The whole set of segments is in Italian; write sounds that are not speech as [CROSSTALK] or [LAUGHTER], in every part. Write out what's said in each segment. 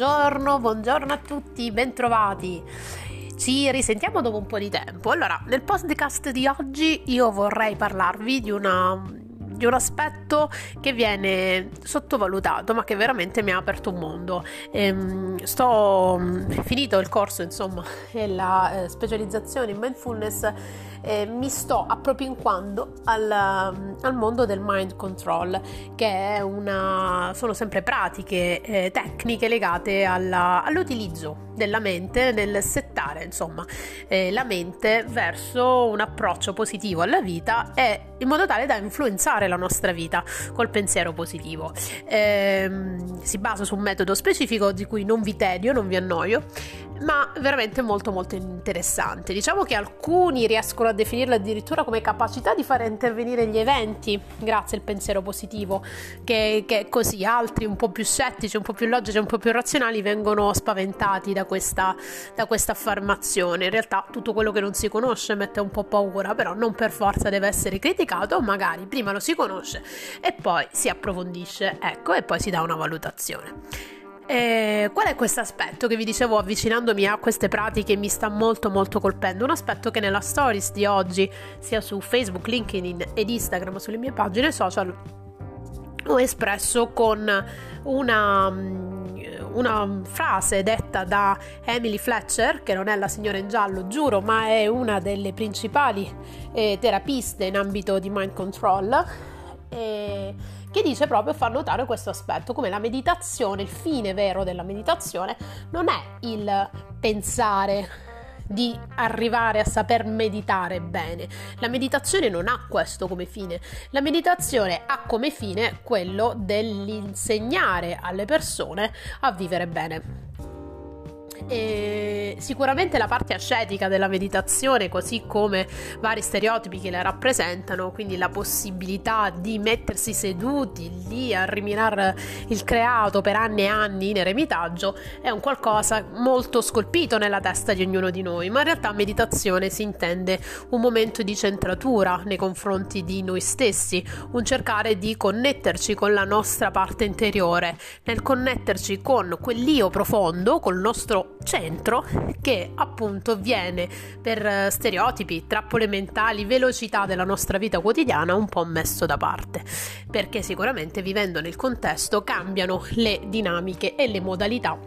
Buongiorno, buongiorno a tutti, bentrovati. Ci risentiamo dopo un po' di tempo. Allora, nel podcast di oggi io vorrei parlarvi di una di un aspetto che viene sottovalutato ma che veramente mi ha aperto un mondo. Ehm, sto mm, finito il corso insomma [LAUGHS] e la eh, specializzazione in mindfulness eh, mi sto appropinquando al, mm, al, mondo del mind control che è una sono sempre pratiche eh, tecniche legate alla, all'utilizzo della mente nel settare insomma eh, la mente verso un approccio positivo alla vita e in modo tale da influenzare la nostra vita col pensiero positivo. Ehm, si basa su un metodo specifico di cui non vi tedio, non vi annoio, ma veramente molto molto interessante. Diciamo che alcuni riescono a definirlo addirittura come capacità di fare intervenire gli eventi grazie al pensiero positivo, che, che così altri un po' più scettici, un po' più logici, un po' più razionali vengono spaventati da questa, da questa affermazione. In realtà tutto quello che non si conosce mette un po' paura, però non per forza deve essere criticato, magari prima lo si conosce e poi si approfondisce, ecco, e poi si dà una valutazione. E qual è questo aspetto che vi dicevo avvicinandomi a queste pratiche mi sta molto molto colpendo? Un aspetto che nella stories di oggi, sia su Facebook, LinkedIn ed Instagram, sulle mie pagine social, ho espresso con una, una, frase detta da Emily Fletcher, che non è la signora in giallo, giuro, ma è una delle principali eh, terapiste in ambito di mind control. E che dice proprio far notare questo aspetto, come la meditazione, il fine vero della meditazione non è il pensare di arrivare a saper meditare bene. La meditazione non ha questo come fine. La meditazione ha come fine quello dell'insegnare alle persone a vivere bene. E sicuramente la parte ascetica della meditazione, così come vari stereotipi che la rappresentano, quindi la possibilità di mettersi seduti lì a rimirare il creato per anni e anni in eremitaggio, è un qualcosa molto scolpito nella testa di ognuno di noi, ma in realtà meditazione si intende un momento di centratura nei confronti di noi stessi, un cercare di connetterci con la nostra parte interiore, nel connetterci con quell'io profondo, col nostro centro che appunto viene per eh, stereotipi, trappole mentali, velocità della nostra vita quotidiana un po' messo da parte, perché sicuramente vivendo nel contesto cambiano le dinamiche e le modalità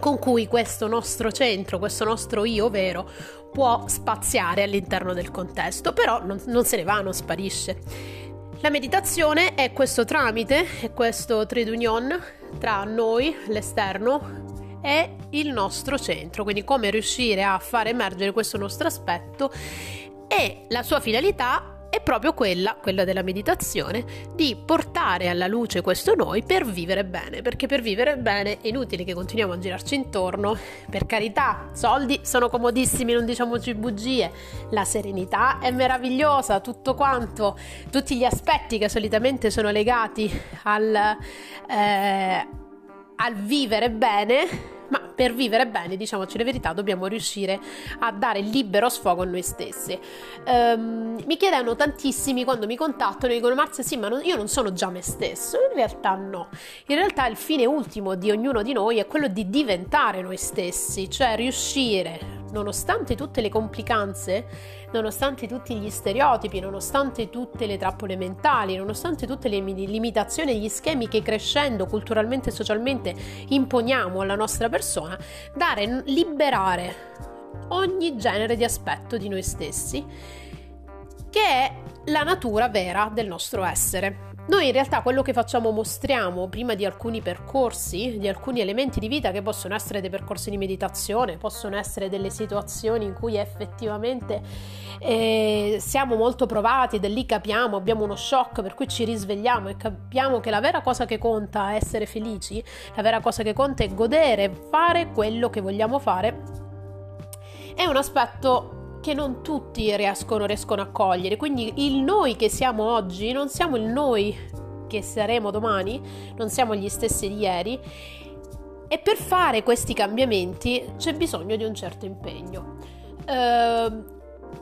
con cui questo nostro centro, questo nostro io vero può spaziare all'interno del contesto, però non, non se ne va, non sparisce. La meditazione è questo tramite, è questo trade union tra noi, l'esterno, è il nostro centro, quindi come riuscire a far emergere questo nostro aspetto. E la sua finalità è proprio quella, quella della meditazione, di portare alla luce questo noi per vivere bene, perché per vivere bene è inutile che continuiamo a girarci intorno, per carità, soldi sono comodissimi, non diciamoci bugie, la serenità è meravigliosa, tutto quanto, tutti gli aspetti che solitamente sono legati al, eh, al vivere bene per vivere bene, diciamoci la verità, dobbiamo riuscire a dare libero sfogo a noi stessi. Um, mi chiedono tantissimi quando mi contattano e dicono Marzia sì ma non, io non sono già me stesso, in realtà no, in realtà il fine ultimo di ognuno di noi è quello di diventare noi stessi, cioè riuscire nonostante tutte le complicanze, nonostante tutti gli stereotipi, nonostante tutte le trappole mentali, nonostante tutte le limitazioni e gli schemi che crescendo culturalmente e socialmente imponiamo alla nostra persona, dare, liberare ogni genere di aspetto di noi stessi, che è la natura vera del nostro essere. Noi in realtà quello che facciamo mostriamo prima di alcuni percorsi, di alcuni elementi di vita che possono essere dei percorsi di meditazione, possono essere delle situazioni in cui effettivamente eh, siamo molto provati, da lì capiamo, abbiamo uno shock per cui ci risvegliamo e capiamo che la vera cosa che conta è essere felici, la vera cosa che conta è godere, fare quello che vogliamo fare. È un aspetto che non tutti riescono, riescono a cogliere. Quindi il noi che siamo oggi non siamo il noi che saremo domani, non siamo gli stessi di ieri. E per fare questi cambiamenti c'è bisogno di un certo impegno. Uh,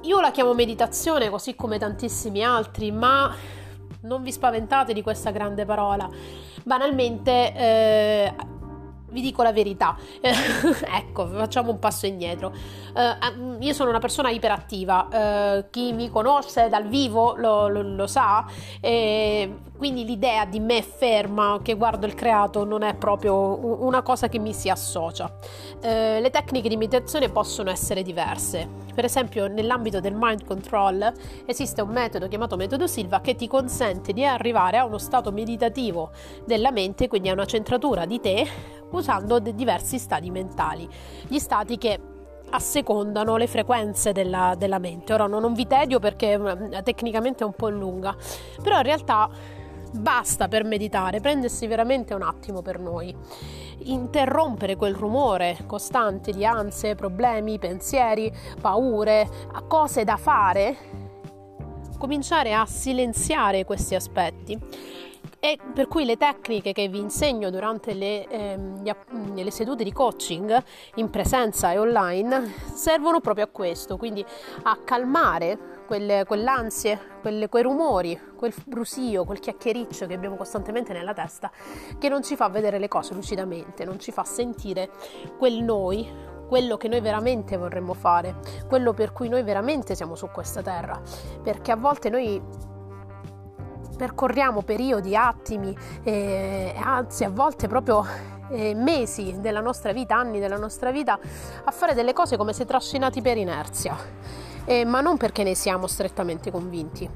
io la chiamo meditazione così come tantissimi altri, ma non vi spaventate di questa grande parola. Banalmente, eh, vi dico la verità, [LAUGHS] ecco, facciamo un passo indietro. Uh, io sono una persona iperattiva, uh, chi mi conosce dal vivo lo, lo, lo sa, quindi l'idea di me ferma che guardo il creato non è proprio una cosa che mi si associa. Uh, le tecniche di meditazione possono essere diverse. Per esempio, nell'ambito del mind control esiste un metodo chiamato metodo Silva che ti consente di arrivare a uno stato meditativo della mente, quindi a una centratura di te usando diversi stati mentali, gli stati che assecondano le frequenze della, della mente. Ora non vi tedio perché mm, tecnicamente è un po' lunga, però in realtà basta per meditare, prendersi veramente un attimo per noi, interrompere quel rumore costante di ansie, problemi, pensieri, paure, cose da fare, cominciare a silenziare questi aspetti e per cui le tecniche che vi insegno durante le, ehm, le, sedute di coaching in presenza e online servono proprio a questo, quindi a calmare quelle, quell'ansie, quelle, quei rumori, quel brusio, quel chiacchiericcio che abbiamo costantemente nella testa che non ci fa vedere le cose lucidamente, non ci fa sentire quel noi, quello che noi veramente vorremmo fare, quello per cui noi veramente siamo su questa terra, perché a volte noi percorriamo periodi, attimi, eh, anzi a volte proprio eh, mesi della nostra vita, anni della nostra vita, a fare delle cose come se trascinati per inerzia, eh, ma non perché ne siamo strettamente convinti.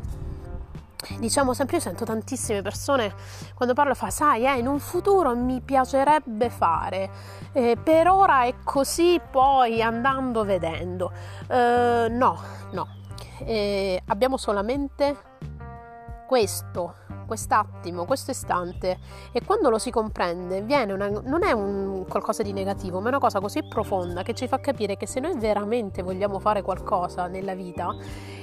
Diciamo sempre, io sento tantissime persone quando parlo fa, sai, eh, in un futuro mi piacerebbe fare, eh, per ora è così, poi andando vedendo. Uh, no, no, eh, abbiamo solamente questo, quest'attimo, questo istante e quando lo si comprende viene una, non è un qualcosa di negativo, ma è una cosa così profonda che ci fa capire che se noi veramente vogliamo fare qualcosa nella vita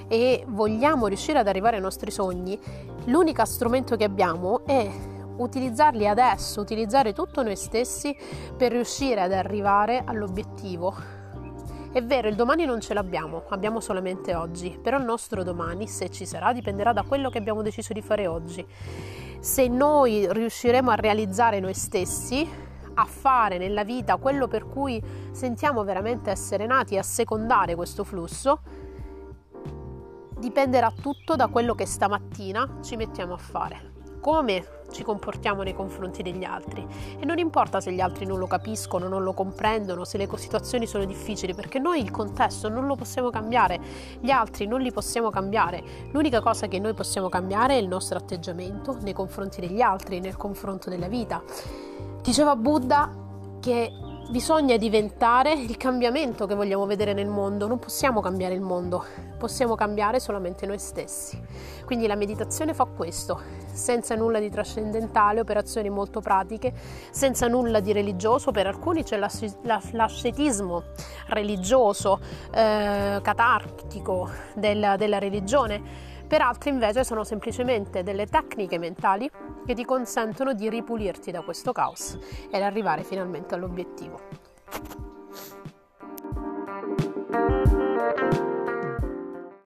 e vogliamo riuscire ad arrivare ai nostri sogni, l'unico strumento che abbiamo è utilizzarli adesso, utilizzare tutto noi stessi per riuscire ad arrivare all'obiettivo è vero, il domani non ce l'abbiamo, abbiamo solamente oggi, però il nostro domani, se ci sarà, dipenderà da quello che abbiamo deciso di fare oggi. Se noi riusciremo a realizzare noi stessi, a fare nella vita quello per cui sentiamo veramente essere nati e a secondare questo flusso, dipenderà tutto da quello che stamattina ci mettiamo a fare. Come ci comportiamo nei confronti degli altri e non importa se gli altri non lo capiscono, non lo comprendono, se le situazioni sono difficili, perché noi il contesto non lo possiamo cambiare, gli altri non li possiamo cambiare. L'unica cosa che noi possiamo cambiare è il nostro atteggiamento nei confronti degli altri, nel confronto della vita. Diceva Buddha che bisogna diventare il cambiamento che vogliamo vedere nel mondo, non possiamo cambiare il mondo, possiamo cambiare solamente noi stessi. Quindi la meditazione fa questo, senza nulla di trascendentale, operazioni molto pratiche, senza nulla di religioso, per alcuni c'è l'ascetismo religioso, eh, catartico della, della religione per altri invece sono semplicemente delle tecniche mentali che ti consentono di ripulirti da questo caos ed arrivare finalmente all'obiettivo.